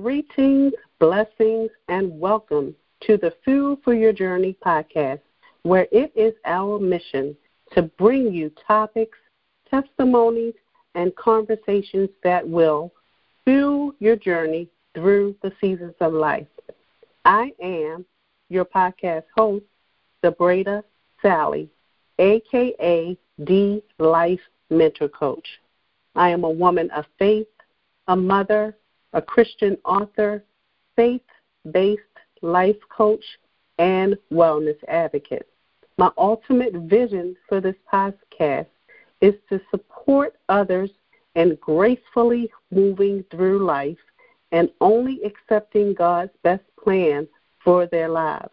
Greetings, blessings, and welcome to the Fuel for Your Journey podcast, where it is our mission to bring you topics, testimonies, and conversations that will fuel your journey through the seasons of life. I am your podcast host, Debrada Sally, aka D Life Mentor Coach. I am a woman of faith, a mother, a Christian author, faith based life coach, and wellness advocate. My ultimate vision for this podcast is to support others in gracefully moving through life and only accepting God's best plan for their lives.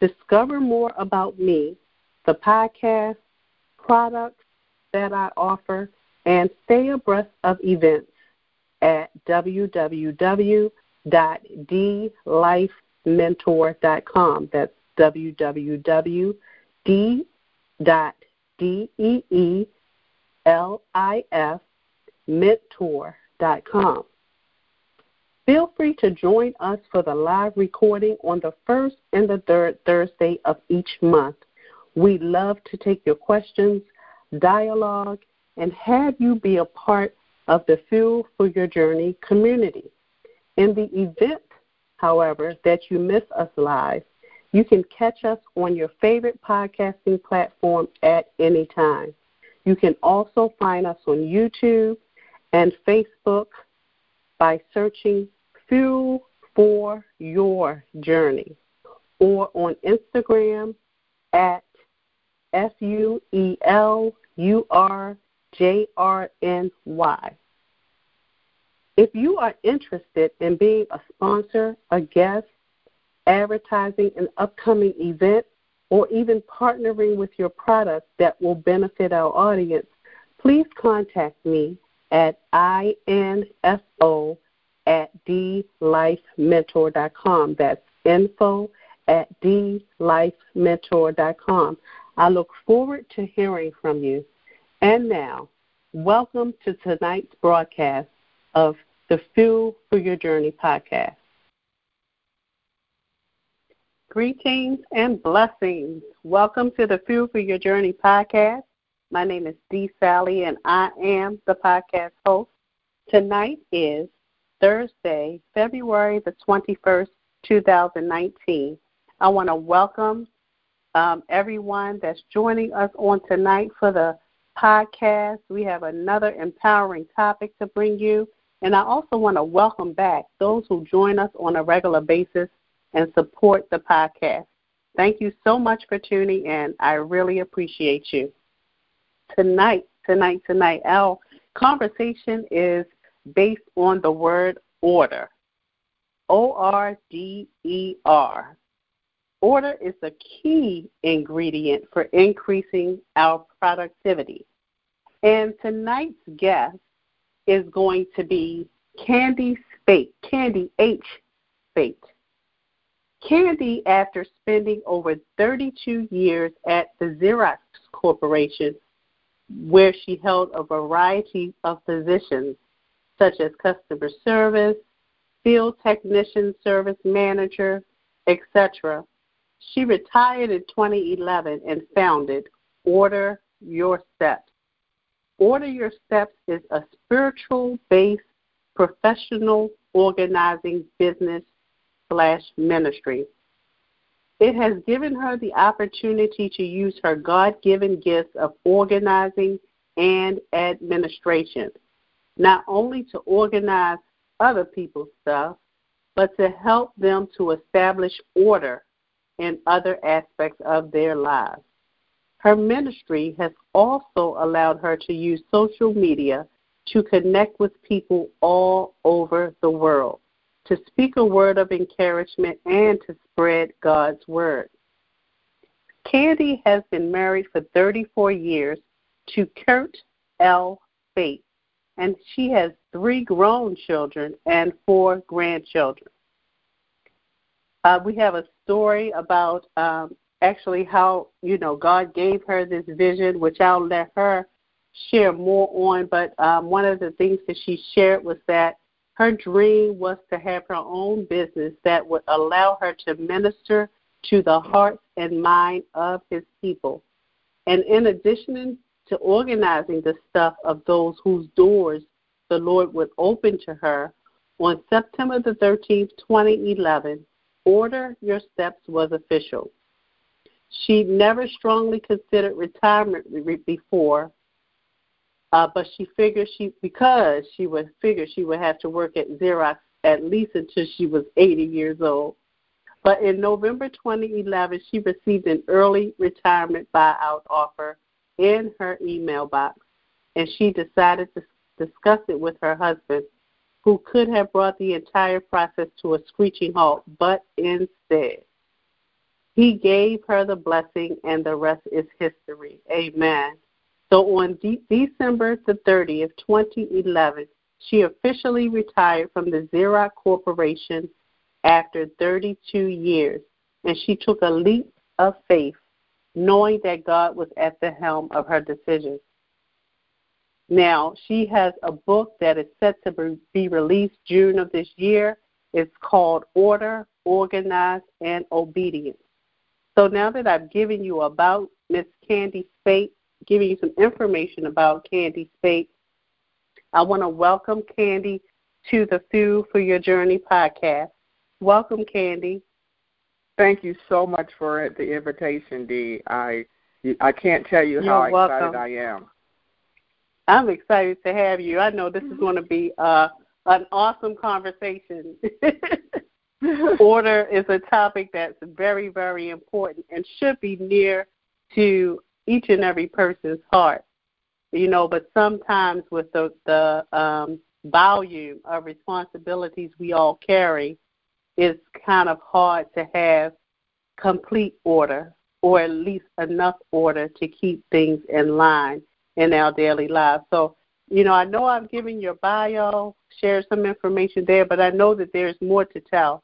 Discover more about me, the podcast, products that I offer, and stay abreast of events at www.dlifementor.com. That's www.d.mentor.com. Feel free to join us for the live recording on the first and the third Thursday of each month. We love to take your questions, dialogue, and have you be a part of the Fuel for Your Journey community. In the event, however, that you miss us live, you can catch us on your favorite podcasting platform at any time. You can also find us on YouTube and Facebook by searching Fuel for Your Journey or on Instagram at F U E L U R J R N Y. If you are interested in being a sponsor, a guest, advertising an upcoming event, or even partnering with your product that will benefit our audience, please contact me at info at dlifementor.com. That's info at dlifementor.com. I look forward to hearing from you. And now, welcome to tonight's broadcast of the Fuel for Your Journey podcast. Greetings and blessings. Welcome to the Fuel for Your Journey podcast. My name is Dee Sally, and I am the podcast host. Tonight is Thursday, February the 21st, 2019. I want to welcome um, everyone that's joining us on tonight for the podcast. We have another empowering topic to bring you. And I also want to welcome back those who join us on a regular basis and support the podcast. Thank you so much for tuning in. I really appreciate you. Tonight, tonight, tonight, our conversation is based on the word order. O R D E R. Order is a key ingredient for increasing our productivity. And tonight's guest is going to be Candy Spate, Candy H. Spate. Candy, after spending over 32 years at the Xerox Corporation, where she held a variety of positions such as customer service, field technician, service manager, etc., she retired in 2011 and founded Order Your Steps. Order Your Steps is a spiritual based professional organizing business slash ministry. It has given her the opportunity to use her God given gifts of organizing and administration, not only to organize other people's stuff, but to help them to establish order in other aspects of their lives. Her ministry has also allowed her to use social media to connect with people all over the world, to speak a word of encouragement, and to spread God's word. Candy has been married for 34 years to Kurt L. Spate, and she has three grown children and four grandchildren. Uh, we have a story about um, actually how you know God gave her this vision, which I'll let her share more on. But um, one of the things that she shared was that Her dream was to have her own business that would allow her to minister to the hearts and mind of his people. And in addition to organizing the stuff of those whose doors the Lord would open to her, on September the 13th, 2011, Order Your Steps was official. She'd never strongly considered retirement before, uh, but she figured she because she would figure she would have to work at Xerox at least until she was 80 years old. But in November 2011, she received an early retirement buyout offer in her email box, and she decided to discuss it with her husband, who could have brought the entire process to a screeching halt, but instead, he gave her the blessing, and the rest is history. Amen. So on de- December the 30th, 2011, she officially retired from the Xerox Corporation after 32 years, and she took a leap of faith, knowing that God was at the helm of her decisions. Now, she has a book that is set to be released June of this year. It's called Order, Organize, and Obedience. So now that I've given you about Miss Candy Spate, giving you some information about Candy Spate, I want to welcome Candy to the Fuel for Your Journey podcast. Welcome, Candy. Thank you so much for the invitation, Dee. I I can't tell you You're how welcome. excited I am. I'm excited to have you. I know this is going to be uh, an awesome conversation. Order is a topic that's very, very important and should be near to each and every person's heart. You know, but sometimes with the the um, volume of responsibilities we all carry, it's kind of hard to have complete order or at least enough order to keep things in line in our daily lives. So, you know, I know I've given your bio, shared some information there, but I know that there's more to tell.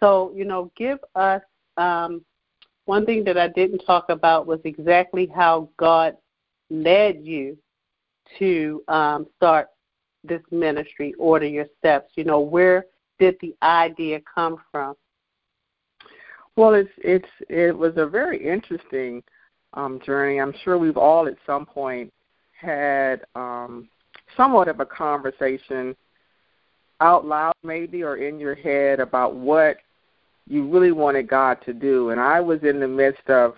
So, you know, give us um, one thing that I didn't talk about was exactly how God led you to um, start this ministry, Order Your Steps. You know, where did the idea come from? Well, it's it's it was a very interesting um, journey. I'm sure we've all at some point had um, somewhat of a conversation out loud, maybe, or in your head about what you really wanted God to do. And I was in the midst of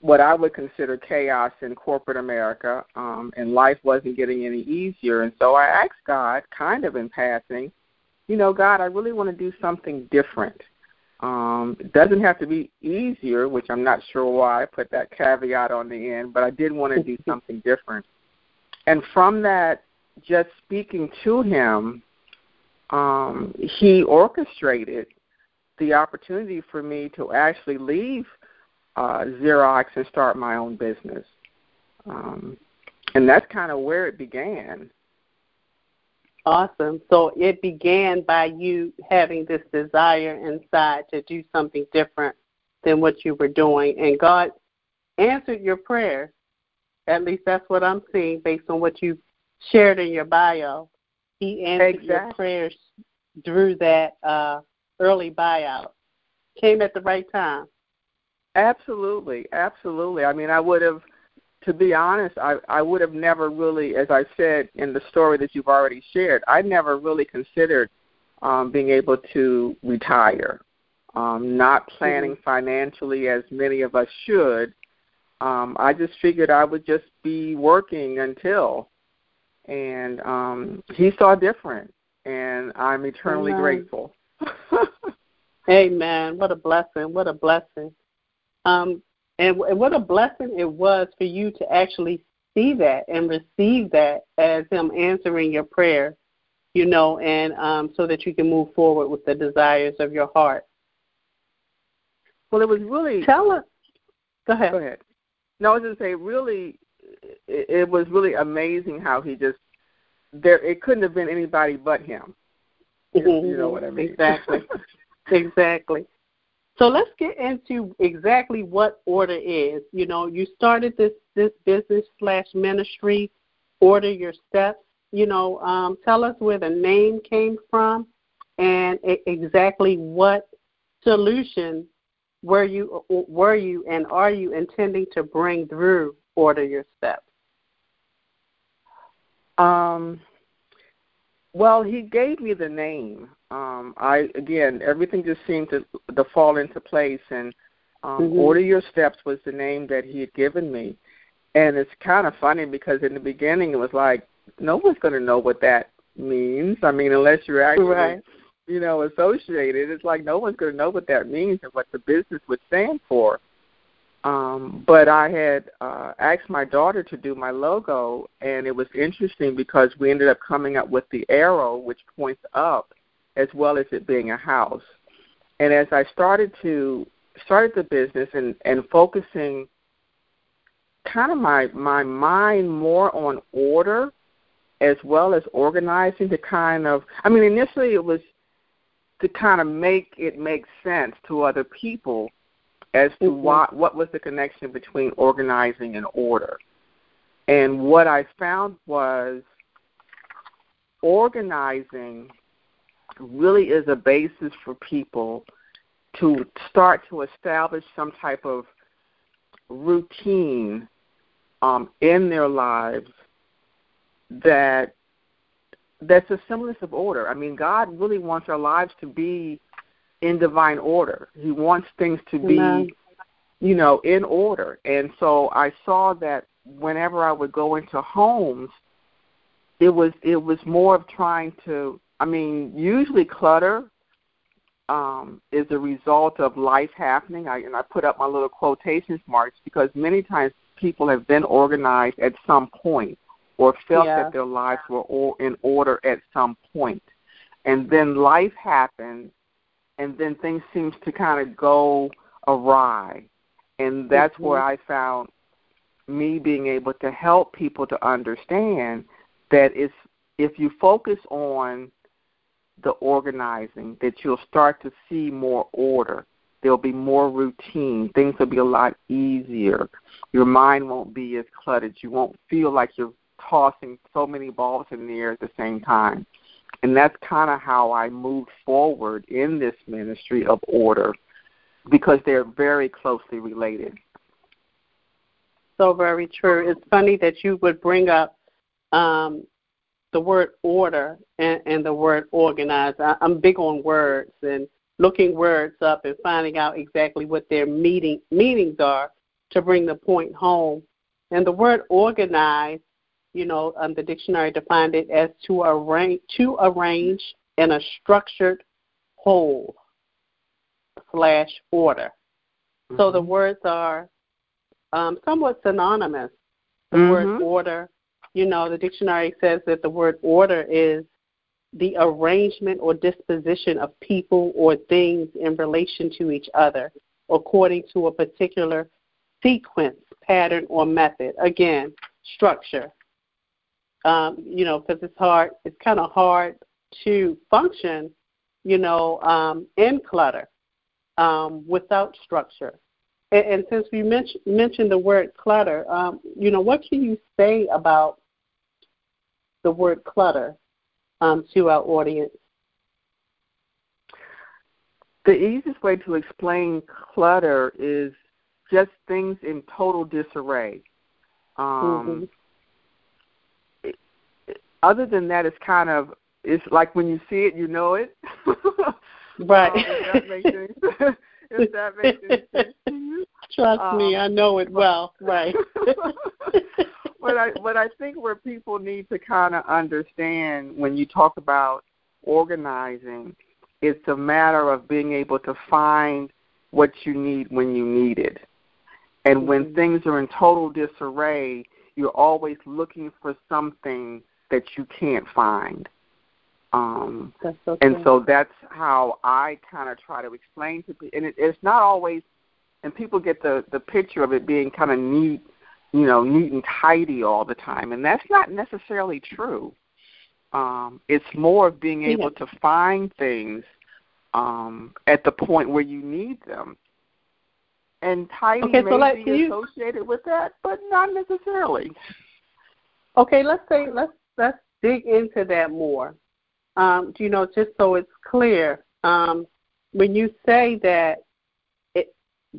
what I would consider chaos in corporate America, um, and life wasn't getting any easier. And so I asked God, kind of in passing, you know, God, I really want to do something different. Um, it doesn't have to be easier, which I'm not sure why I put that caveat on the end, but I did want to do something different. And from that, just speaking to him, um, he orchestrated the opportunity for me to actually leave uh, Xerox and start my own business. Um, and that's kind of where it began. Awesome. So it began by you having this desire inside to do something different than what you were doing. And God answered your prayers. At least that's what I'm seeing based on what you shared in your bio. He answered exactly. your prayers through that uh, early buyout. Came at the right time. Absolutely, absolutely. I mean, I would have to be honest, I, I would have never really, as I said in the story that you've already shared, I never really considered um, being able to retire. Um, not planning mm-hmm. financially as many of us should. Um, I just figured I would just be working until. And um, he saw different, and I'm eternally Amen. grateful. Amen. What a blessing. What a blessing. Um, and, and what a blessing it was for you to actually see that and receive that as Him answering your prayer, you know, and um, so that you can move forward with the desires of your heart. Well, it was really. Tell us. Go ahead. Go ahead. No, I was going to say, really, it, it was really amazing how he just there. It couldn't have been anybody but him. Mm-hmm. You know what I mean? Exactly. exactly. So let's get into exactly what order is. You know, you started this this business slash ministry, order your steps. you know, um, tell us where the name came from and exactly what solution were you were you and are you intending to bring through order your steps? Um, well, he gave me the name. Um, I again, everything just seemed to to fall into place, and um, mm-hmm. Order Your Steps was the name that he had given me. And it's kind of funny because in the beginning it was like no one's going to know what that means. I mean, unless you're actually, right. you know, associated, it's like no one's going to know what that means and what the business would stand for. Um, but I had uh, asked my daughter to do my logo, and it was interesting because we ended up coming up with the arrow, which points up, as well as it being a house. And as I started to started the business and and focusing kind of my my mind more on order as well as organizing to kind of I mean initially it was to kind of make it make sense to other people as to mm-hmm. what what was the connection between organizing and order. And what I found was organizing really is a basis for people to start to establish some type of routine um, in their lives that that's a semblance of order. I mean, God really wants our lives to be in divine order. He wants things to be, Amen. you know, in order. And so I saw that whenever I would go into homes, it was it was more of trying to. I mean, usually clutter um, is a result of life happening. I, and I put up my little quotations marks because many times people have been organized at some point or felt yeah. that their lives were all in order at some point. And then life happens, and then things seems to kind of go awry. And that's mm-hmm. where I found me being able to help people to understand that it's if you focus on the organizing that you'll start to see more order. There'll be more routine. Things will be a lot easier. Your mind won't be as cluttered. You won't feel like you're tossing so many balls in the air at the same time. And that's kind of how I moved forward in this ministry of order because they're very closely related. So very true. It's funny that you would bring up um, the word order and, and the word organize. I, I'm big on words and looking words up and finding out exactly what their meaning meanings are to bring the point home. And the word organize, you know, um, the dictionary defined it as to arrange, to arrange in a structured whole slash order. Mm-hmm. So the mm-hmm. words are um, somewhat synonymous. The mm-hmm. word order you know, the dictionary says that the word order is the arrangement or disposition of people or things in relation to each other according to a particular sequence, pattern, or method. Again, structure. Um, you know, because it's hard, it's kind of hard to function, you know, um, in clutter um, without structure. And, and since we mentioned mentioned the word clutter, um, you know, what can you say about the word clutter um, to our audience? The easiest way to explain clutter is just things in total disarray. Um, mm-hmm. other than that, it's kind of it's like when you see it, you know it. right. Um, if that makes sense. if that makes sense to you. Trust um, me, I know it well. Right. but I but I think where people need to kind of understand when you talk about organizing, it's a matter of being able to find what you need when you need it. And mm-hmm. when things are in total disarray, you're always looking for something that you can't find. Um, so and so that's how I kind of try to explain to people. And it, it's not always, and people get the the picture of it being kind of neat you know, neat and tidy all the time, and that's not necessarily true. Um, it's more of being able yeah. to find things um, at the point where you need them. And tidy okay, may so like, be associated you... with that, but not necessarily. Okay, let's say let's let's dig into that more. Um, you know, just so it's clear, um, when you say that,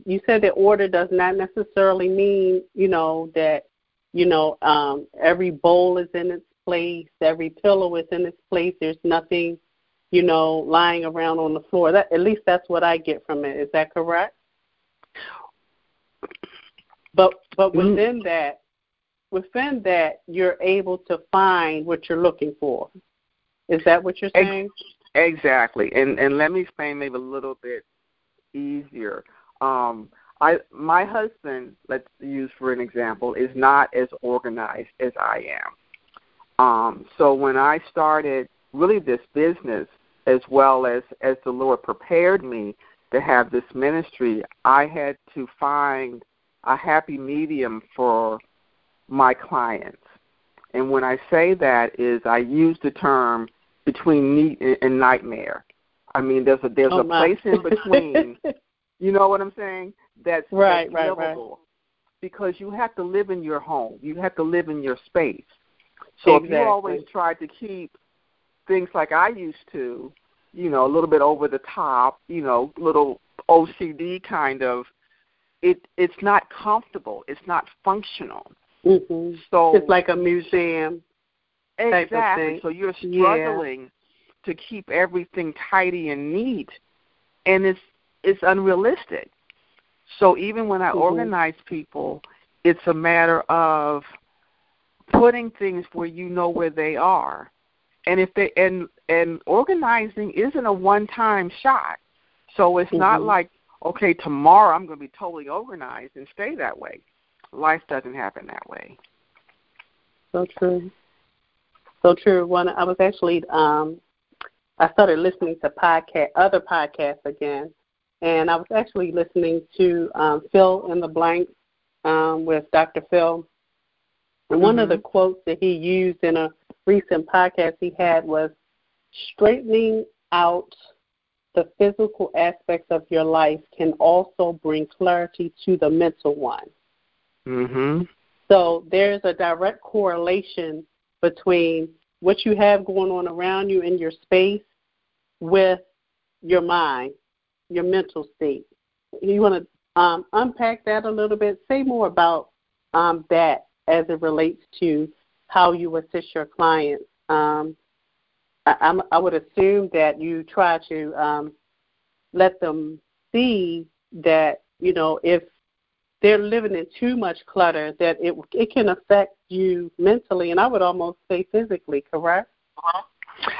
you said that order does not necessarily mean, you know, that, you know, um, every bowl is in its place, every pillow is in its place. There's nothing, you know, lying around on the floor. That at least that's what I get from it. Is that correct? But but mm-hmm. within mm. that, within that, you're able to find what you're looking for. Is that what you're saying? Exactly. And and let me explain maybe a little bit easier. Um, I my husband, let's use for an example, is not as organized as I am. Um, so when I started really this business, as well as as the Lord prepared me to have this ministry, I had to find a happy medium for my clients. And when I say that is I use the term between neat and nightmare. I mean there's a there's oh, a place in between. You know what I'm saying? That's right, that's right, right. Because you have to live in your home. You have to live in your space. So exactly. if you always try to keep things like I used to, you know, a little bit over the top, you know, little OCD kind of it it's not comfortable. It's not functional. Mm-hmm. So it's like a museum. Type of thing. Exactly. So you're struggling yeah. to keep everything tidy and neat, and it's it's unrealistic. So even when I mm-hmm. organize people, it's a matter of putting things where you know where they are. And if they and and organizing isn't a one time shot. So it's mm-hmm. not like okay, tomorrow I'm going to be totally organized and stay that way. Life doesn't happen that way. So true. So true. One, I was actually, um, I started listening to podcast, other podcasts again, and I was actually listening to um, Phil in the Blank um, with Dr. Phil. And one mm-hmm. of the quotes that he used in a recent podcast he had was straightening out the physical aspects of your life can also bring clarity to the mental one. Mhm. So there's a direct correlation between what you have going on around you in your space with your mind, your mental state. You want to um, unpack that a little bit? Say more about um, that as it relates to how you assist your clients um, I, I would assume that you try to um, let them see that you know if they're living in too much clutter, that it it can affect you mentally, and I would almost say physically. Correct?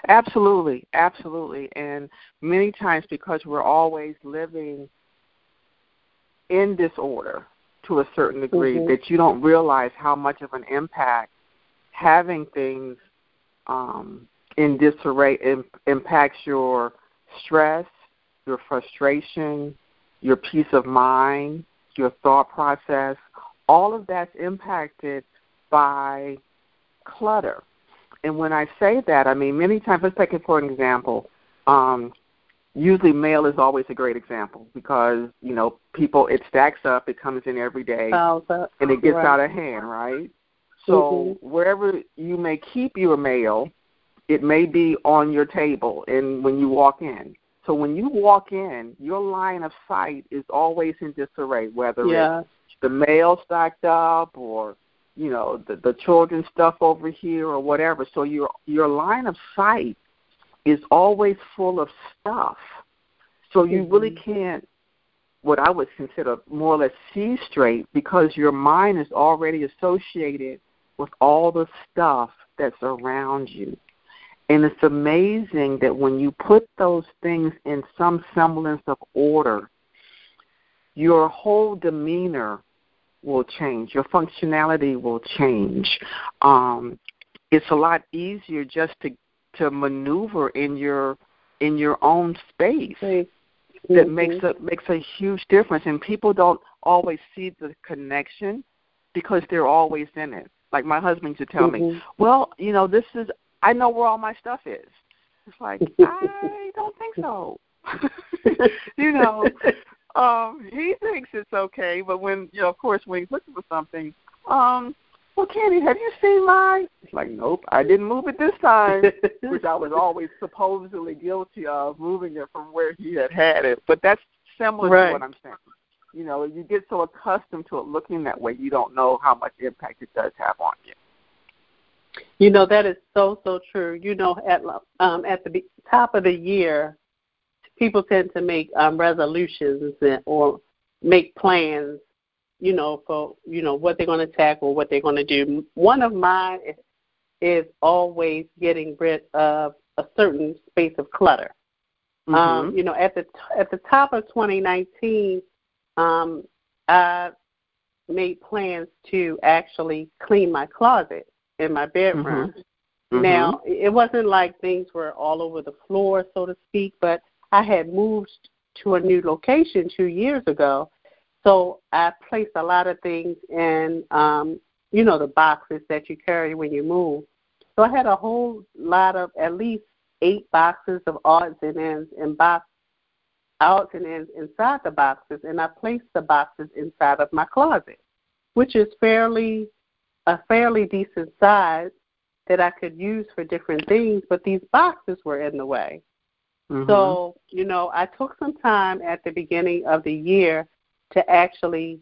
Absolutely, absolutely, and many times because we're always living in disorder to a certain degree mm-hmm. that you don't realize how much of an impact having things um, in disarray impacts your stress, your frustration, your peace of mind, your thought process. All of that's impacted by clutter. And when I say that, I mean many times. Let's take it for an example. Um, usually, mail is always a great example because you know people it stacks up, it comes in every day, and it gets right. out of hand, right? So mm-hmm. wherever you may keep your mail, it may be on your table and when you walk in. So when you walk in, your line of sight is always in disarray, whether yeah. it's the mail stacked up or you know the the children's stuff over here or whatever. So your your line of sight is always full of stuff. So you mm-hmm. really can't what I would consider more or less see straight because your mind is already associated with all the stuff that's around you. And it's amazing that when you put those things in some semblance of order, your whole demeanor will change, your functionality will change. Um, it's a lot easier just to to maneuver in your in your own space. Mm-hmm. That makes a makes a huge difference, and people don't always see the connection because they're always in it. Like my husband used to tell mm-hmm. me, "Well, you know, this is I know where all my stuff is. It's like I don't think so. you know, um, he thinks it's okay, but when you know, of course, when he's looking for something, um, well, Candy, have you seen mine? It's like, nope, I didn't move it this time, which I was always supposedly guilty of moving it from where he had had it. But that's similar right. to what I'm saying. You know, you get so accustomed to it looking that way, you don't know how much impact it does have on you. You know that is so so true. You know, at um, at the top of the year, people tend to make um, resolutions or make plans. You know, for you know what they're going to tackle, what they're going to do. One of mine is, is always getting rid of a certain space of clutter. Mm-hmm. Um, you know, at the at the top of 2019, um, I made plans to actually clean my closet in my bedroom. Mm-hmm. Now, it wasn't like things were all over the floor, so to speak, but I had moved to a new location two years ago, so I placed a lot of things in, um, you know, the boxes that you carry when you move. So I had a whole lot of at least eight boxes of odds and ends and box odds and ends inside the boxes, and I placed the boxes inside of my closet, which is fairly a fairly decent size that I could use for different things, but these boxes were in the way. Mm-hmm. So, you know, I took some time at the beginning of the year to actually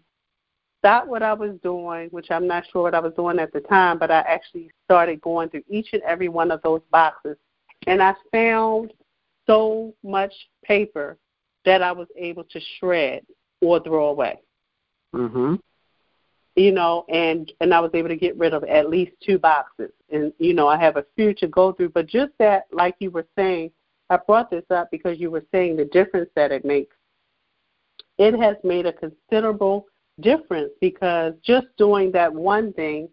stop what I was doing, which I'm not sure what I was doing at the time, but I actually started going through each and every one of those boxes. And I found so much paper that I was able to shred or throw away. Mhm you know, and and I was able to get rid of at least two boxes. And you know, I have a few to go through, but just that, like you were saying, I brought this up because you were saying the difference that it makes. It has made a considerable difference because just doing that one thing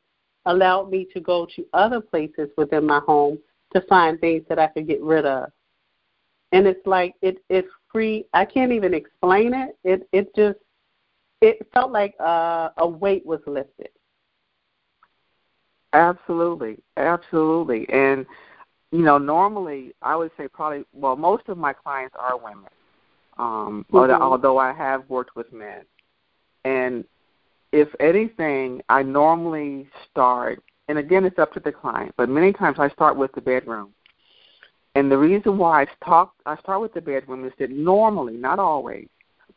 allowed me to go to other places within my home to find things that I could get rid of. And it's like it it's free. I can't even explain it. It it just it felt like uh, a weight was lifted. Absolutely, absolutely, and you know, normally I would say probably well, most of my clients are women, um, mm-hmm. although I have worked with men, and if anything, I normally start, and again, it's up to the client, but many times I start with the bedroom. And the reason why I talk, I start with the bedroom is that normally, not always,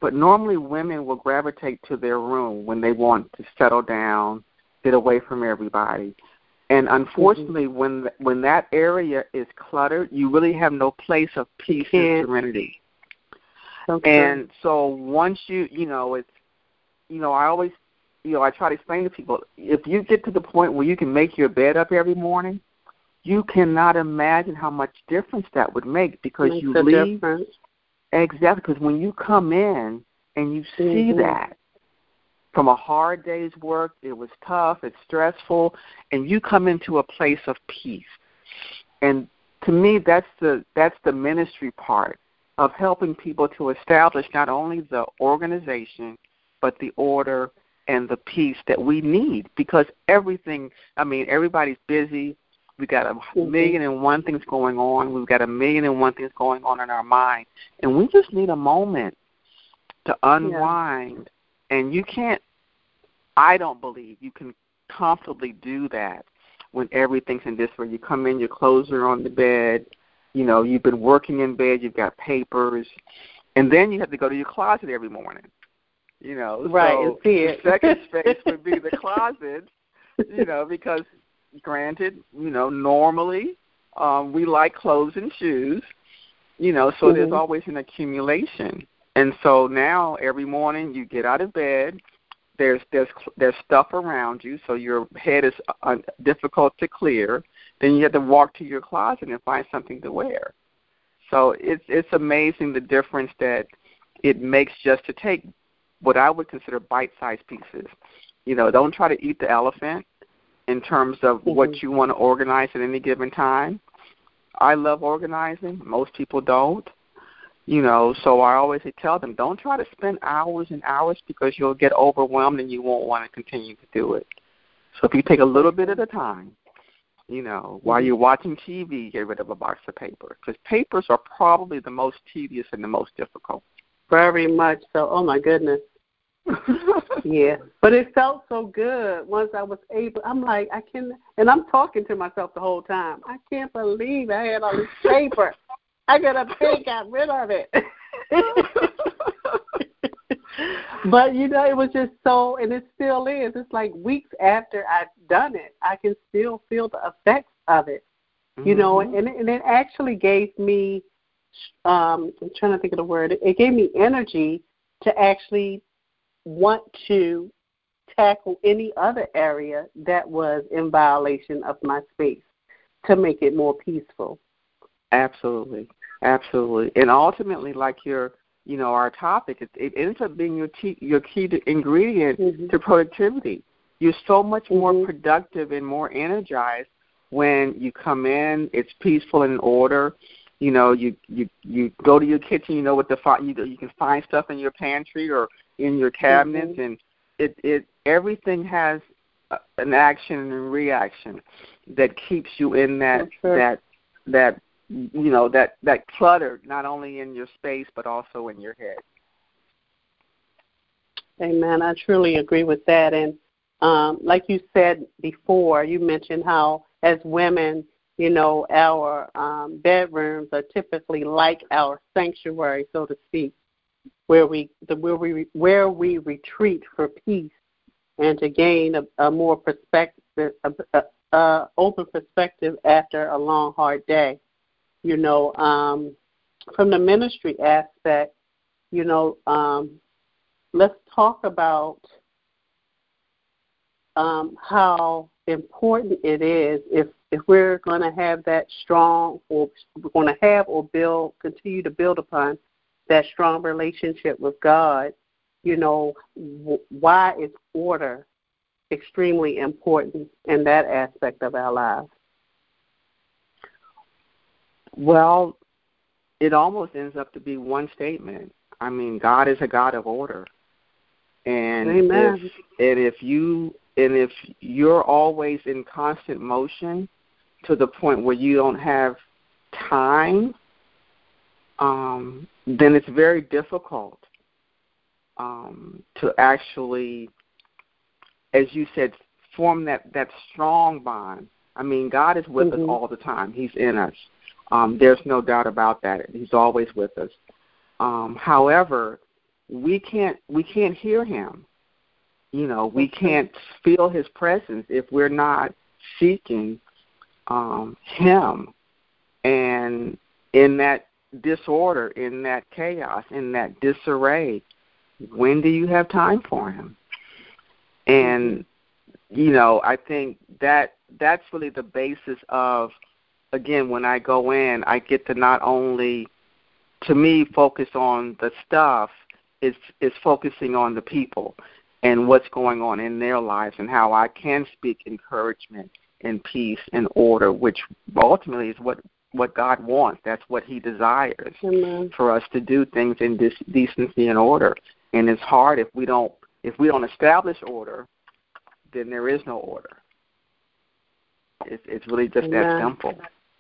but normally women will gravitate to their room when they want to settle down, get away from everybody. And unfortunately, mm-hmm. when when that area is cluttered, you really have no place of peace and serenity. Okay. And so once you, you know, it's, you know, I always, you know, I try to explain to people if you get to the point where you can make your bed up every morning, you cannot imagine how much difference that would make because Makes you leave difference. Exactly, because when you come in and you see mm-hmm. that from a hard day's work, it was tough, it's stressful, and you come into a place of peace. And to me, that's the that's the ministry part of helping people to establish not only the organization but the order and the peace that we need because everything I mean everybody's busy, we got a mm-hmm. million and one things going on. We've got a million and one things going on in our mind. And we just need a moment to unwind. And you can't, I don't believe you can comfortably do that when everything's in disarray. You come in, your clothes are on the bed, you know, you've been working in bed, you've got papers, and then you have to go to your closet every morning. You know, right, so see it. the second space would be the closet, you know, because granted, you know, normally um, we like clothes and shoes, you know, so mm-hmm. there's always an accumulation. And so now every morning you get out of bed, there's there's there's stuff around you, so your head is uh, difficult to clear. Then you have to walk to your closet and find something to wear. So it's it's amazing the difference that it makes just to take what I would consider bite-sized pieces. You know, don't try to eat the elephant in terms of mm-hmm. what you want to organize at any given time. I love organizing. Most people don't. You know, so I always tell them, don't try to spend hours and hours because you'll get overwhelmed and you won't want to continue to do it. So if you take a little bit at a time, you know, while mm-hmm. you're watching TV, get rid of a box of paper because papers are probably the most tedious and the most difficult. Very much so. Oh my goodness. yeah, but it felt so good once I was able. I'm like, I can, and I'm talking to myself the whole time. I can't believe I had all this paper. I got a pen, got rid of it. but you know, it was just so, and it still is. It's like weeks after I've done it, I can still feel the effects of it. Mm-hmm. You know, mm-hmm. and and it actually gave me. Um, I'm trying to think of the word. It gave me energy to actually want to tackle any other area that was in violation of my space to make it more peaceful. Absolutely, absolutely, and ultimately, like your, you know, our topic, it, it ends up being your key, your key to ingredient mm-hmm. to productivity. You're so much more mm-hmm. productive and more energized when you come in. It's peaceful and in order. You know, you you you go to your kitchen. You know what the you you can find stuff in your pantry or in your cabinets, mm-hmm. and it it everything has an action and reaction that keeps you in that that that you know that that clutter not only in your space but also in your head. Amen. I truly agree with that. And um like you said before you mentioned how as women you know our um bedrooms are typically like our sanctuary so to speak where we the where we where we retreat for peace and to gain a, a more perspective a, a, a open perspective after a long hard day you know, um, from the ministry aspect, you know, um, let's talk about um, how important it is if if we're going to have that strong or we're going to have or build continue to build upon that strong relationship with God, you know, w- why is order extremely important in that aspect of our lives? Well, it almost ends up to be one statement. I mean, God is a God of order. And Amen. if and if you and if you're always in constant motion to the point where you don't have time, um, then it's very difficult um, to actually, as you said, form that that strong bond. I mean, God is with mm-hmm. us all the time. He's in us. Um, there's no doubt about that. He's always with us. Um, however, we can't we can't hear him. You know, we can't feel his presence if we're not seeking um, him. And in that disorder, in that chaos, in that disarray, when do you have time for him? And you know, I think that that's really the basis of again, when I go in, I get to not only, to me, focus on the stuff, is is focusing on the people and what's going on in their lives and how I can speak encouragement and peace and order, which ultimately is what what God wants. That's what He desires Amen. for us to do things in this decency and order. And it's hard if we don't if we don't establish order, then there is no order. It's it's really just Amen. that simple.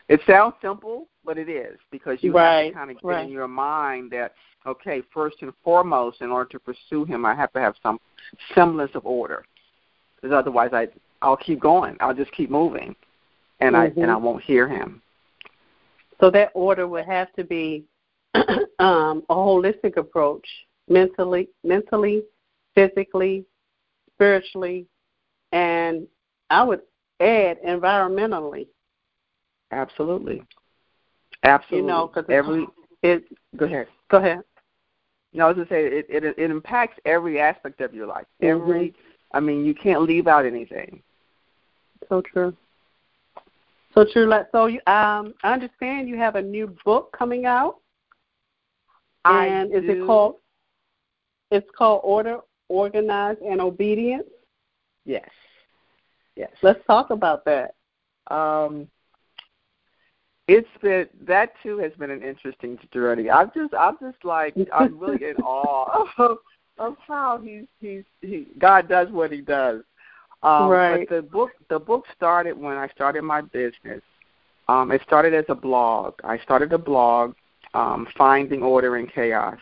It sounds simple, but it is because you right, have to kind of get right. in your mind that okay, first and foremost, in order to pursue him, I have to have some semblance of order, because otherwise, I I'll keep going. I'll just keep moving, and mm-hmm. I and I mm-hmm. won't hear him. So that order would have to be um, a holistic approach, mentally, mentally, physically, spiritually, and I would add environmentally. Absolutely. Absolutely. You know, because every it. Go ahead. Go ahead. No, I was gonna say it. It, it impacts every aspect of your life. Mm-hmm. Every. I mean, you can't leave out anything. So true. So true. Let so you, um, I understand you have a new book coming out. And I is do. it called? It's called Order, Organize, and Obedience. Yes. Yes. Let's talk about that. Um, it's been that too has been an interesting journey. I'm just I'm just like I'm really in awe of, of how he's he's he God does what he does. Um right. but the book the book started when I started my business. Um it started as a blog. I started a blog, um, Finding Order in Chaos.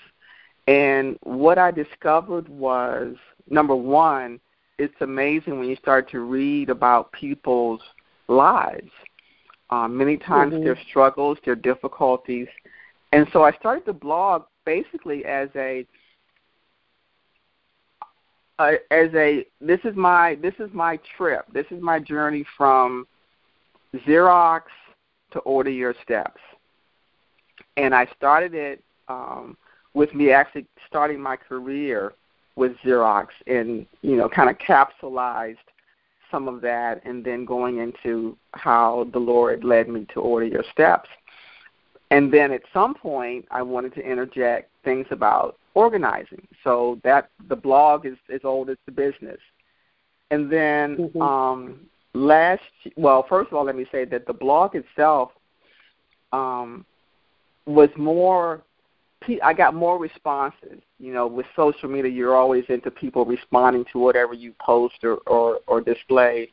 And what I discovered was number one, it's amazing when you start to read about people's lives. Um, many times mm-hmm. their struggles, their difficulties, and so I started the blog basically as a uh, as a this is my this is my trip. This is my journey from Xerox to Order Your Steps, and I started it um, with me actually starting my career with Xerox, and you know, kind of capsulized some of that, and then going into how the Lord led me to Order Your Steps. And then at some point, I wanted to interject things about organizing. So that the blog is as old as the business. And then mm-hmm. um, last, well, first of all, let me say that the blog itself um, was more. I got more responses. You know, with social media, you're always into people responding to whatever you post or or, or display.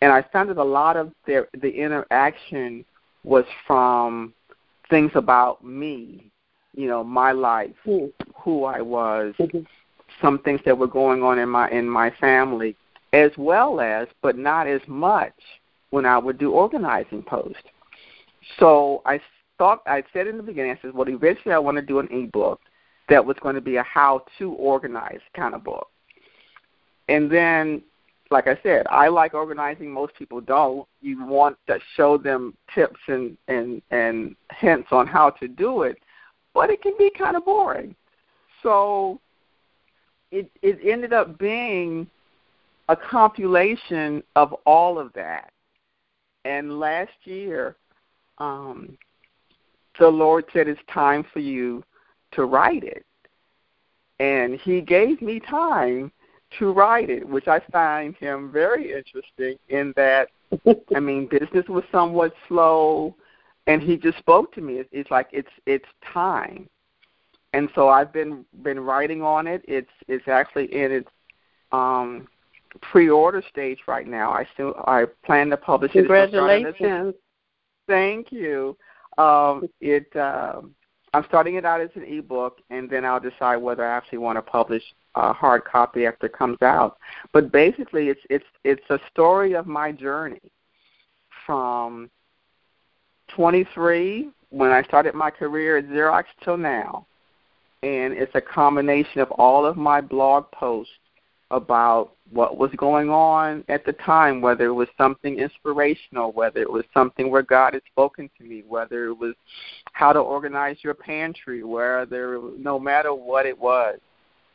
And I found that a lot of their the interaction was from things about me, you know, my life, mm. who I was, mm-hmm. some things that were going on in my in my family, as well as, but not as much, when I would do organizing posts. So I thought I said in the beginning, I said, well, eventually I want to do an ebook that was going to be a how-to organize kind of book. And then like I said, I like organizing. Most people don't. You want to show them tips and and and hints on how to do it, but it can be kind of boring. So it it ended up being a compilation of all of that. And last year, um, the Lord said it's time for you to write it. And He gave me time to write it, which I find him very interesting in that, I mean, business was somewhat slow, and he just spoke to me. It's like it's it's time, and so I've been been writing on it. It's it's actually in its um, pre-order stage right now. I still I plan to publish it. Congratulations! Thank you. Um, it uh, I'm starting it out as an ebook, and then I'll decide whether I actually want to publish a hard copy after it comes out. But basically, it's it's it's a story of my journey from 23 when I started my career at Xerox till now, and it's a combination of all of my blog posts about what was going on at the time, whether it was something inspirational, whether it was something where God had spoken to me, whether it was how to organize your pantry, whether no matter what it was.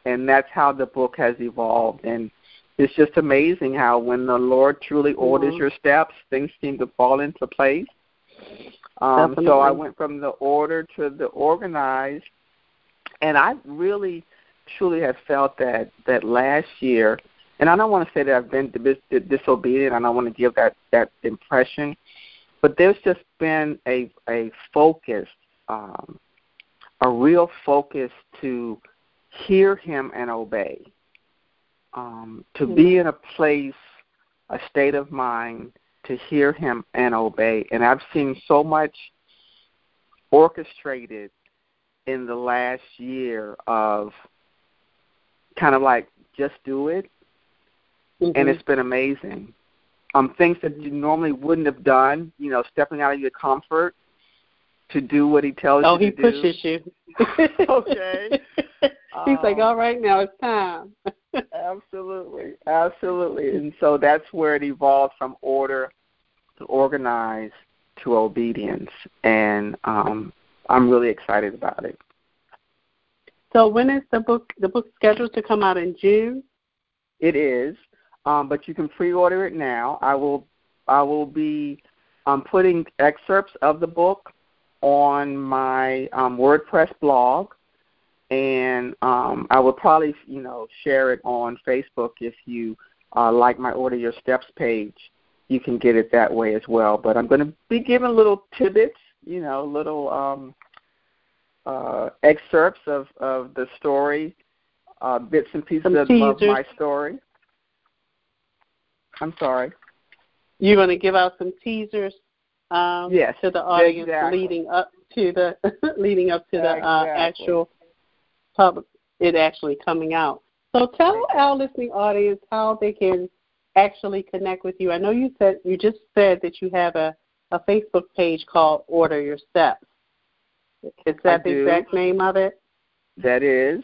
And that's how the book has evolved. And it's just amazing how when the Lord truly orders mm-hmm. your steps, things seem to fall into place. Um, so I went from the order to the organized, and I really truly have felt that that last year, and I don't want to say that I've been dis- disobedient. I don't want to give that that impression, but there's just been a a focus, um, a real focus to hear Him and obey, um, to mm-hmm. be in a place, a state of mind to hear Him and obey. And I've seen so much orchestrated in the last year of kind of like just do it, mm-hmm. and it's been amazing. Um, things that you normally wouldn't have done, you know, stepping out of your comfort to do what he tells oh, you to do. Oh, he pushes you. okay. He's um, like, all right, now it's time. absolutely, absolutely. And so that's where it evolved from order to organize to obedience, and um, I'm really excited about it. So when is the book the book scheduled to come out in June? It is, um, but you can pre-order it now. I will I will be um, putting excerpts of the book on my um, WordPress blog, and um, I will probably you know share it on Facebook if you uh, like my Order Your Steps page. You can get it that way as well. But I'm going to be giving little tidbits, you know, little um, uh, excerpts of, of the story, uh, bits and pieces of, of, my story. I'm sorry. You're going to give out some teasers um, yes, to the audience exactly. leading up to the leading up to the uh, actual. public it actually coming out. So tell our listening audience how they can actually connect with you. I know you said you just said that you have a, a Facebook page called Order Your Steps. Is that I the do. exact name of it? That is.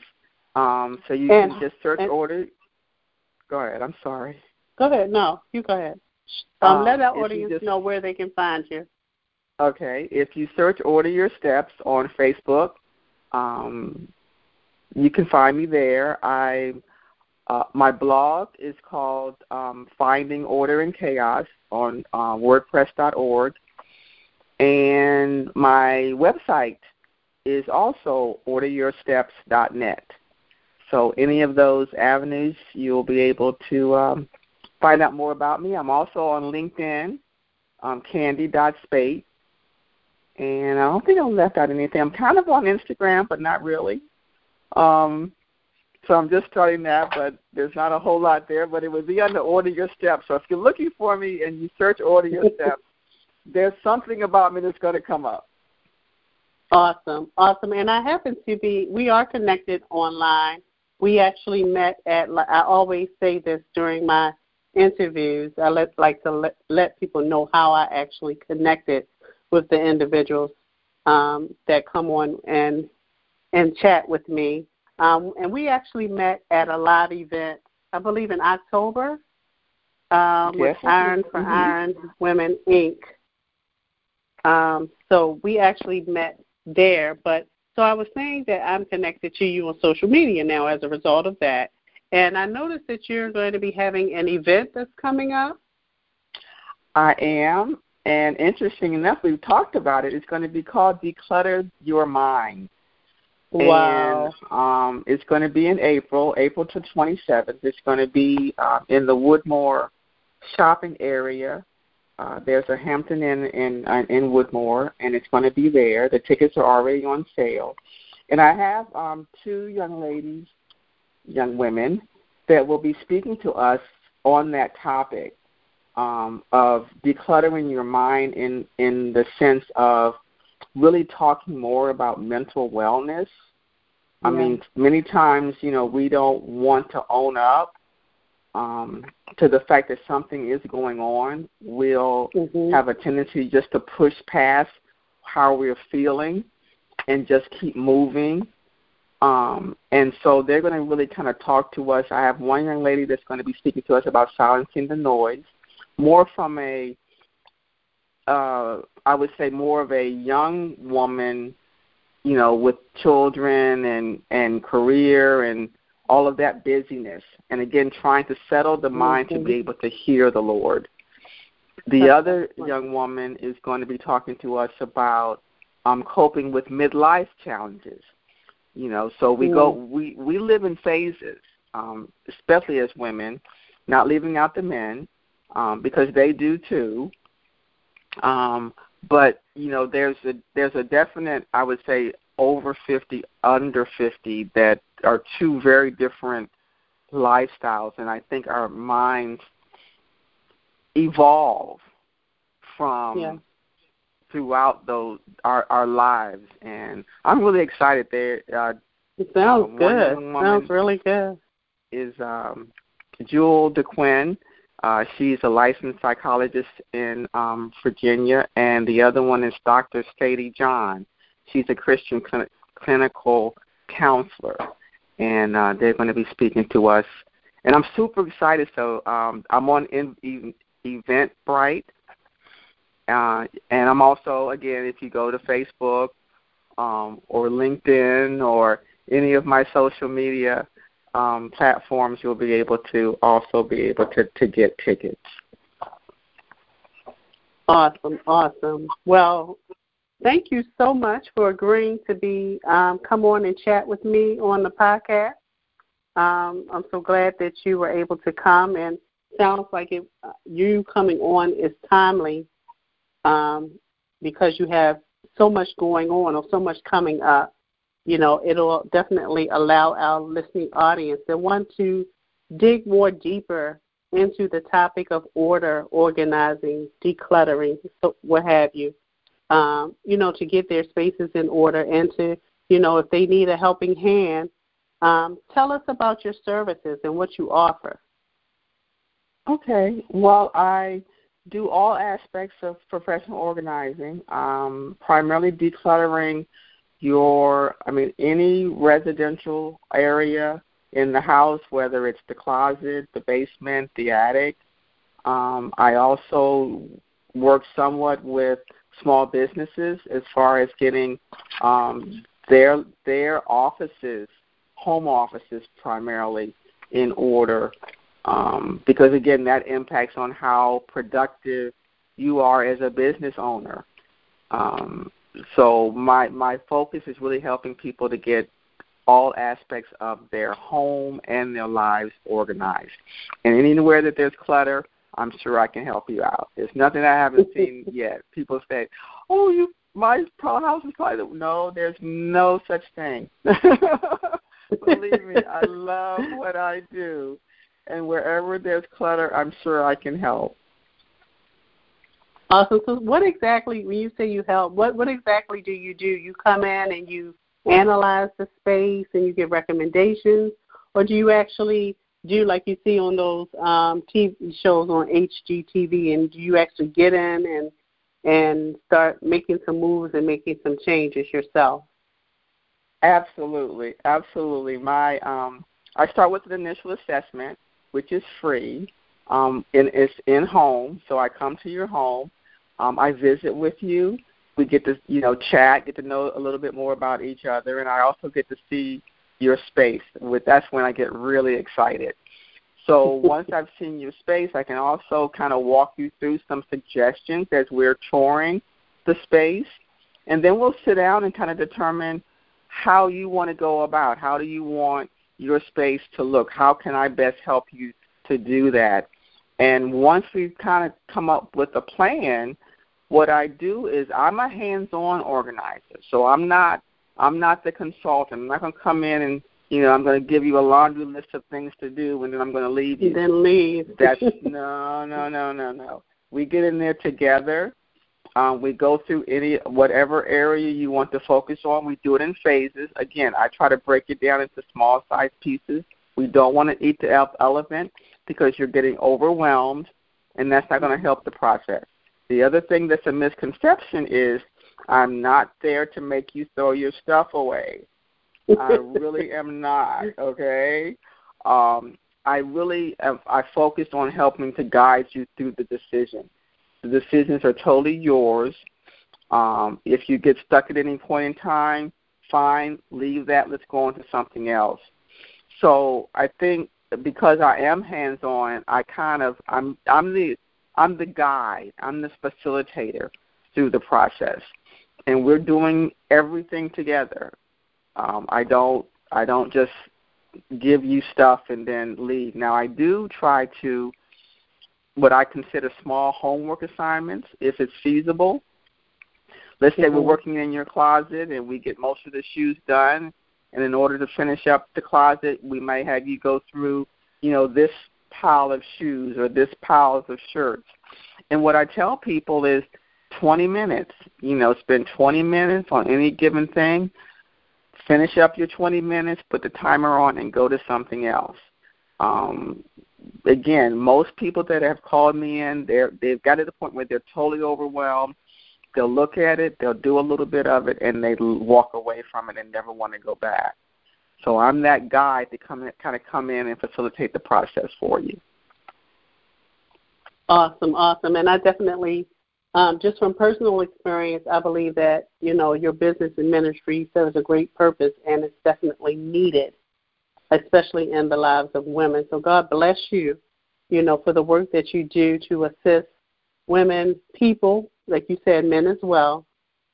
Um, so you And- can just search and- order. Go ahead. I'm sorry. Go ahead. No, you go ahead. Um, Um, let our audience just- know where they can find you. Okay. If you search Order Your Steps on Facebook, um, you can find me there. I uh, my blog is called um, Finding Order in Chaos on uh, WordPress.org, and my website is also OrderYourSteps.net. So any of those avenues, you'll be able to um, find out more about me. I'm also on LinkedIn, um, Candy.Spate. And I don't think I left out anything. I'm kind of on Instagram, but not really. Um, so I'm just starting that, but there's not a whole lot there. But it would be under Order Your Steps. So if you're looking for me and you search Order Your Steps, there's something about me that's going to come up. Awesome, awesome. And I happen to be, we are connected online. We actually met at, I always say this during my interviews. I let, like to let, let people know how I actually connected with the individuals um, that come on and and chat with me. Um, and we actually met at a live event, I believe in October, um, with Iron for Mhm. Iron Women Inc. Um, so we actually met there. But so I was saying that I'm connected to you on social media now as a result of that. And I noticed that you're going to be having an event that's coming up. I am. And interesting enough, we've talked about it. It's going to be called Declutter Your Mind. Wow. And um, it's going to be in April, April to 27th. It's going to be uh, in the Woodmore shopping area. Uh, there's a Hampton Inn in uh, in Woodmore, and it's going to be there. The tickets are already on sale, and I have um, two young ladies, young women, that will be speaking to us on that topic um, of decluttering your mind in in the sense of really talking more about mental wellness. I Yeah. mean, many times, you know, we don't want to own up um, to the fact that something is going on. We'll Mhm. have a tendency just to push past how we're feeling and just keep moving. Um, and so they're going to really kind of talk to us. I have one young lady that's going to be speaking to us about silencing the noise, more from a, uh, I would say, more of a young woman, you know, with children and and career and all of that busyness, and again trying to settle the mind to be able to hear the Lord. The That's other young woman is going to be talking to us about um, coping with midlife challenges. You know, so we go we we live in phases, um, especially as women, not leaving out the men um, because they do too. Um, but you know, there's a there's a definite I would say over fifty, under fifty that are two very different lifestyles, and I think our minds evolve from Yeah. throughout those our our lives, and I'm really excited. There uh, It sounds one good. Sounds really good. is um, Jewel DeQuinn. Uh, she's a licensed psychologist in um, Virginia, and the other one is Dr. Sadie John. She's a Christian clin- clinical counselor, and uh, they're going to be speaking to us. And I'm super excited. So um, I'm on in, Eventbrite, uh, and I'm also again, if you go to Facebook um, or LinkedIn or any of my social media um, platforms, you'll be able to also be able to, to get tickets. Awesome, awesome. Well, thank you so much for agreeing to be um, come on and chat with me on the podcast. Um, I'm so glad that you were able to come, and sounds like it, uh, you coming on is timely um, because you have so much going on or so much coming up. You know, it'll definitely allow our listening audience that want to dig more deeper into the topic of order, organizing, decluttering, so what have you. Um, you know, to get their spaces in order and to, you know, if they need a helping hand, Um, tell us about your services and what you offer. Okay. Well, I do all aspects of professional organizing, um, primarily decluttering your, I mean, any residential area in the house, whether it's the closet, the basement, the attic. Um, I also work somewhat with small businesses as far as getting um, their their offices, home offices primarily, in order um, because again that impacts on how productive you are as a business owner. Um, so my my focus is really helping people to get all aspects of their home and their lives organized. And anywhere that there's clutter, I'm sure I can help you out. There's nothing I haven't seen yet. People say, "Oh, you my house is probably the, no." There's no such thing. Believe me, I love what I do and wherever there's clutter, I'm sure I can help. Uh, awesome. So, what exactly, when you say you help, what what exactly do you do? You come in and you analyze the space and you give recommendations, or do you actually do you like you see on those um, TV shows on HGTV, and do you actually get in and and start making some moves and making some changes yourself? Absolutely, absolutely. My um, I start with an initial assessment which is free. Um, and it's in home, so I come to your home. Um, I visit with you. We get to you know chat, get to know a little bit more about each other, and I also get to see your space. With that's when I get really excited. So once I've seen your space, I can also kind of walk you through some suggestions as we're touring the space, and then we'll sit down and kind of determine how you want to go about. How do you want your space to look. How can I best help you to do that? And once we've kind of come up with a plan, what I do is I'm a hands-on organizer. So I'm not I'm not the consultant. I'm not going to come in and you know I'm going to give you a laundry list of things to do and then I'm going to leave you. Then leave. That's no no no no no. We get in there together um, we go through any whatever area you want to focus on. We do it in phases. Again, I try to break it down into small size pieces. We don't want to eat the elephant because you're getting overwhelmed, and that's not going to help the process. The other thing that's a misconception is I'm not there to make you throw your stuff away. I really am not. Okay. Um, I really am, I focused on helping to guide you through the decision. The decisions are totally yours. Um, if you get stuck at any point in time, fine, leave that. Let's go on to something else. So I think because I am hands on, I kind of I'm I'm the I'm the guide. I'm the facilitator through the process, and we're doing everything together. Um, I don't I don't just give you stuff and then leave. Now I do try to what I consider small homework assignments if it's feasible. Let's say mm-hmm. we're working in your closet and we get most of the shoes done, and in order to finish up the closet, we might have you go through, you know, this pile of shoes or this pile of shirts. And what I tell people is 20 minutes. You know, spend 20 minutes on any given thing. Finish up your 20 minutes, put the timer on, and go to something else. Um, again, most people that have called me in, they're they've got to the point where they're totally overwhelmed. They'll look at it, they'll do a little bit of it, and they walk away from it and never want to go back. So I'm that guy to come in, kind of come in and facilitate the process for you. Awesome, awesome, and I definitely, um, just from personal experience, I believe that you know your business and ministry serves a great purpose, and it's definitely needed especially in the lives of women. So God bless you, you know, for the work that you do to assist women, people, like you said, men as well,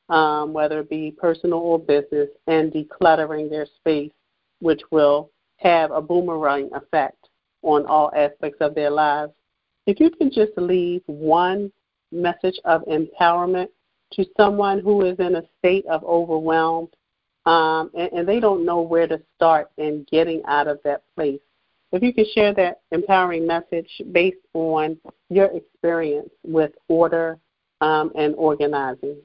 um, whether it be personal or business, and decluttering their space, which will have a boomerang effect on all aspects of their lives. If you can just leave one message of empowerment to someone who is in a state of overwhelm um, and, and they don't know where to start in getting out of that place. If you could share that empowering message based on your experience with order um, and organizing.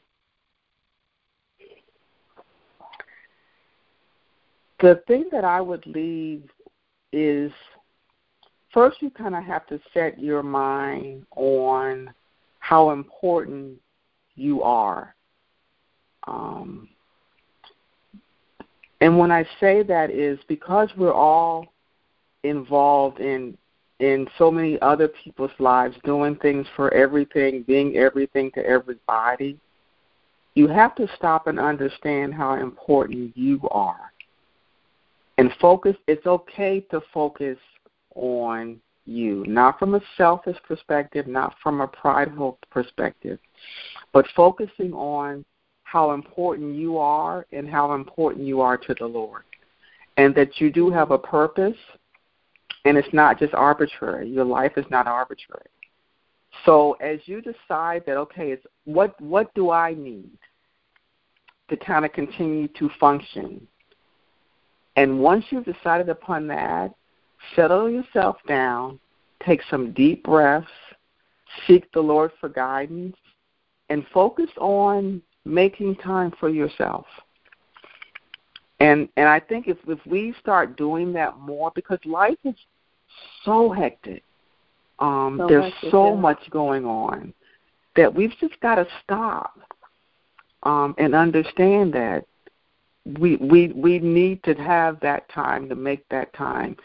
the thing that I would leave is first you kind of have to set your mind on how important you are. Um, and when I say that is because we're all involved in in so many other people's lives, doing things for everything, being everything to everybody, you have to stop and understand how important you are. And focus, it's okay to focus on you, not from a selfish perspective, not from a prideful perspective, but focusing on how important you are and how important you are to the Lord. And that you do have a purpose and it's not just arbitrary. Your life is not arbitrary. So as you decide that okay, it's what what do I need to kind of continue to function? And once you've decided upon that, settle yourself down, take some deep breaths, seek the Lord for guidance, and focus on making time for yourself. And and I think if if we start doing that more, because life is so hectic, um, so there's hectic, so yeah. much going on that we've just got to stop um, and understand that we we we need to have that time to make that time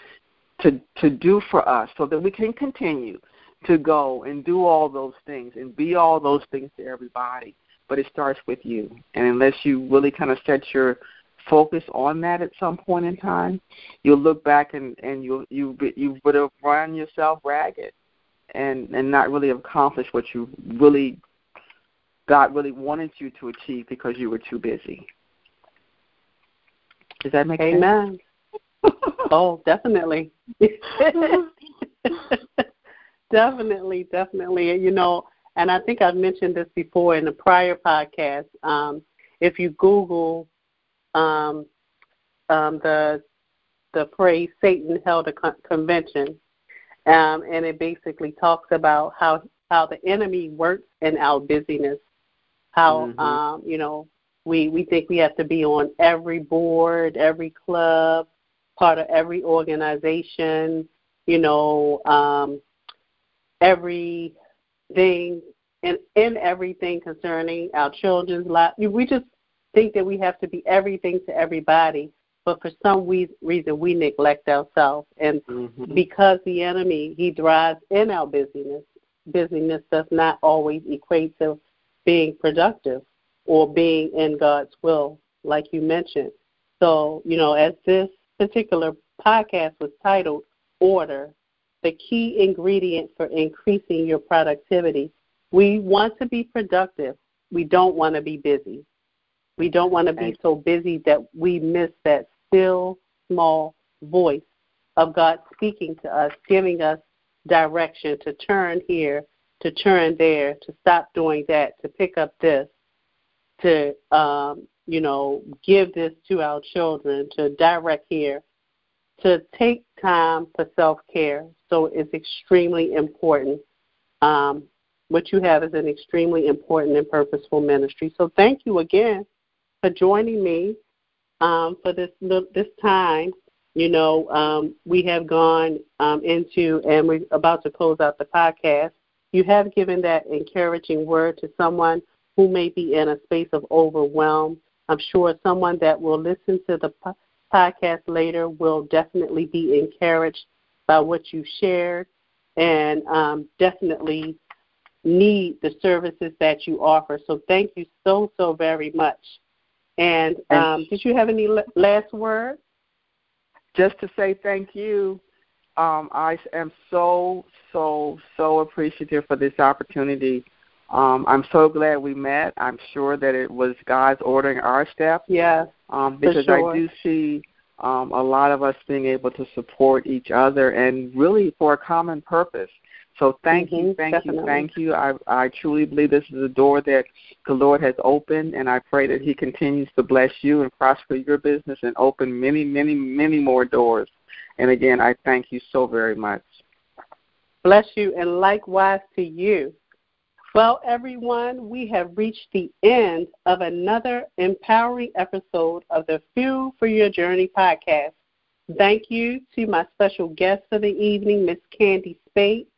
to to do for us so that we can continue to go and do all those things and be all those things to everybody but it starts with you. And unless you really kind of set your focus on that at some point in time, you'll look back and and you you you would have run yourself ragged, and and not really accomplish what you really God really wanted you to achieve because you were too busy. Does that make Amen. sense? oh, definitely. definitely, definitely. You know, and I think I've mentioned this before in a prior podcast. Um, if you Google um, um, the the phrase "Satan held a con- convention," um, and it basically talks about how how the enemy works in our busyness. How mm-hmm. um, you know we we think we have to be on every board, every club, part of every organization. You know, um, every thing in, in everything concerning our children's life. We just think that we have to be everything to everybody, but for some we, reason we neglect ourselves. And mm-hmm. because the enemy, he drives in our busyness, busyness does not always equate to being productive or being in God's will, like you mentioned. So, you know, as this particular podcast was titled Order, the key ingredient for increasing your productivity. We want to be productive. We don't want to be busy. We don't want to be so busy that we miss that still small voice of God speaking to us, giving us direction to turn here, to turn there, to stop doing that, to pick up this, to um, you know, give this to our children, to direct here, to take time for self care. So it's extremely important. Um, what you have is an extremely important and purposeful ministry. So thank you again for joining me um, for this this time. You know, um, we have gone um, into and we're about to close out the podcast. You have given that encouraging word to someone who may be in a space of overwhelm. I'm sure someone that will listen to the podcast later will definitely be encouraged by what you shared and um, definitely need the services that you offer. So thank you so, so very much. And um, did you have any last words? Just to say thank you. Um, I am so, so, so appreciative for this opportunity. Um, I'm so glad we met. I'm sure that it was God's ordering our steps. Yes. Um, because sure. I do see um, a lot of us being able to support each other and really for a common purpose. So thank mm-hmm, you, thank definitely. you, thank you. I, I truly believe this is a door that the Lord has opened, and I pray that He continues to bless you and prosper your business and open many, many, many more doors. And again, I thank you so very much. Bless you, and likewise to you. Well, everyone, we have reached the end of another empowering episode of the Fuel for Your Journey podcast. Thank you to my special guest for the evening, Miss Candy Spate.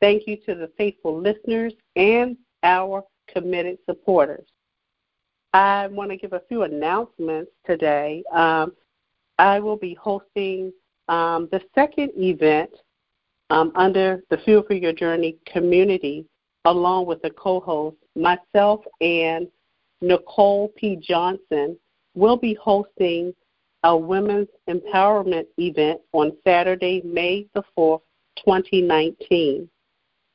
Thank you to the faithful listeners and our committed supporters. I want to give a few announcements today. Um, I will be hosting um, the second event um, under the Fuel for Your Journey community along with a co host, myself and Nicole P. Johnson, will be hosting a women's empowerment event on Saturday, May the 4th, 2019.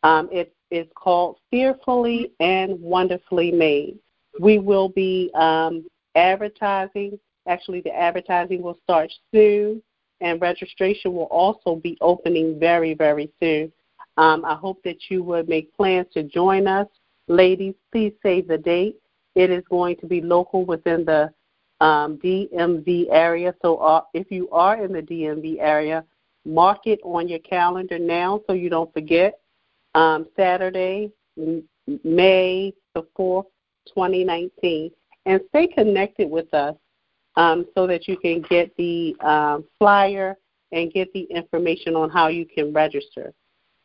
Um, it is called Fearfully and Wonderfully Made. We will be um, advertising. Actually, the advertising will start soon, and registration will also be opening very, very soon. Um, I hope that you would make plans to join us. Ladies, please save the date. It is going to be local within the um, DMV area. So uh, if you are in the DMV area, mark it on your calendar now so you don't forget. Um, Saturday, May the 4th, 2019. And stay connected with us um, so that you can get the um, flyer and get the information on how you can register.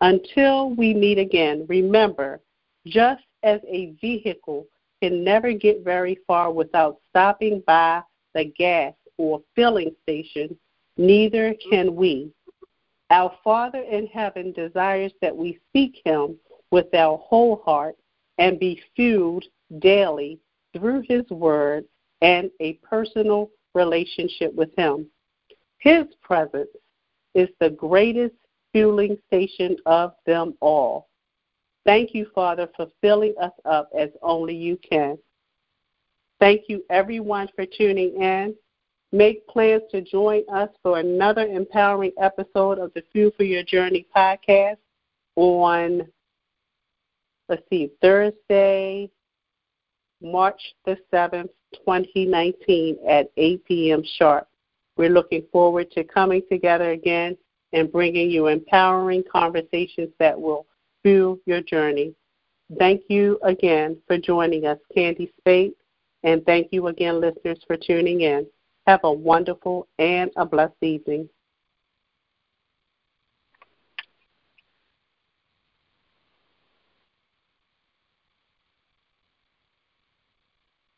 Until we meet again, remember, just as a vehicle can never get very far without stopping by the gas or filling station, neither can we. Our Father in heaven desires that we seek him with our whole heart and be fueled daily through his word and a personal relationship with him. His presence is the greatest fueling station of them all. Thank you, Father, for filling us up as only you can. Thank you, everyone, for tuning in. Make plans to join us for another empowering episode of the Fuel for Your Journey podcast on, let's see, Thursday, March the 7th, 2019 at 8 p.m. sharp. We're looking forward to coming together again and bringing you empowering conversations that will fuel your journey. Thank you again for joining us, Candy Spate, and thank you again, listeners, for tuning in. Have a wonderful and a blessed evening.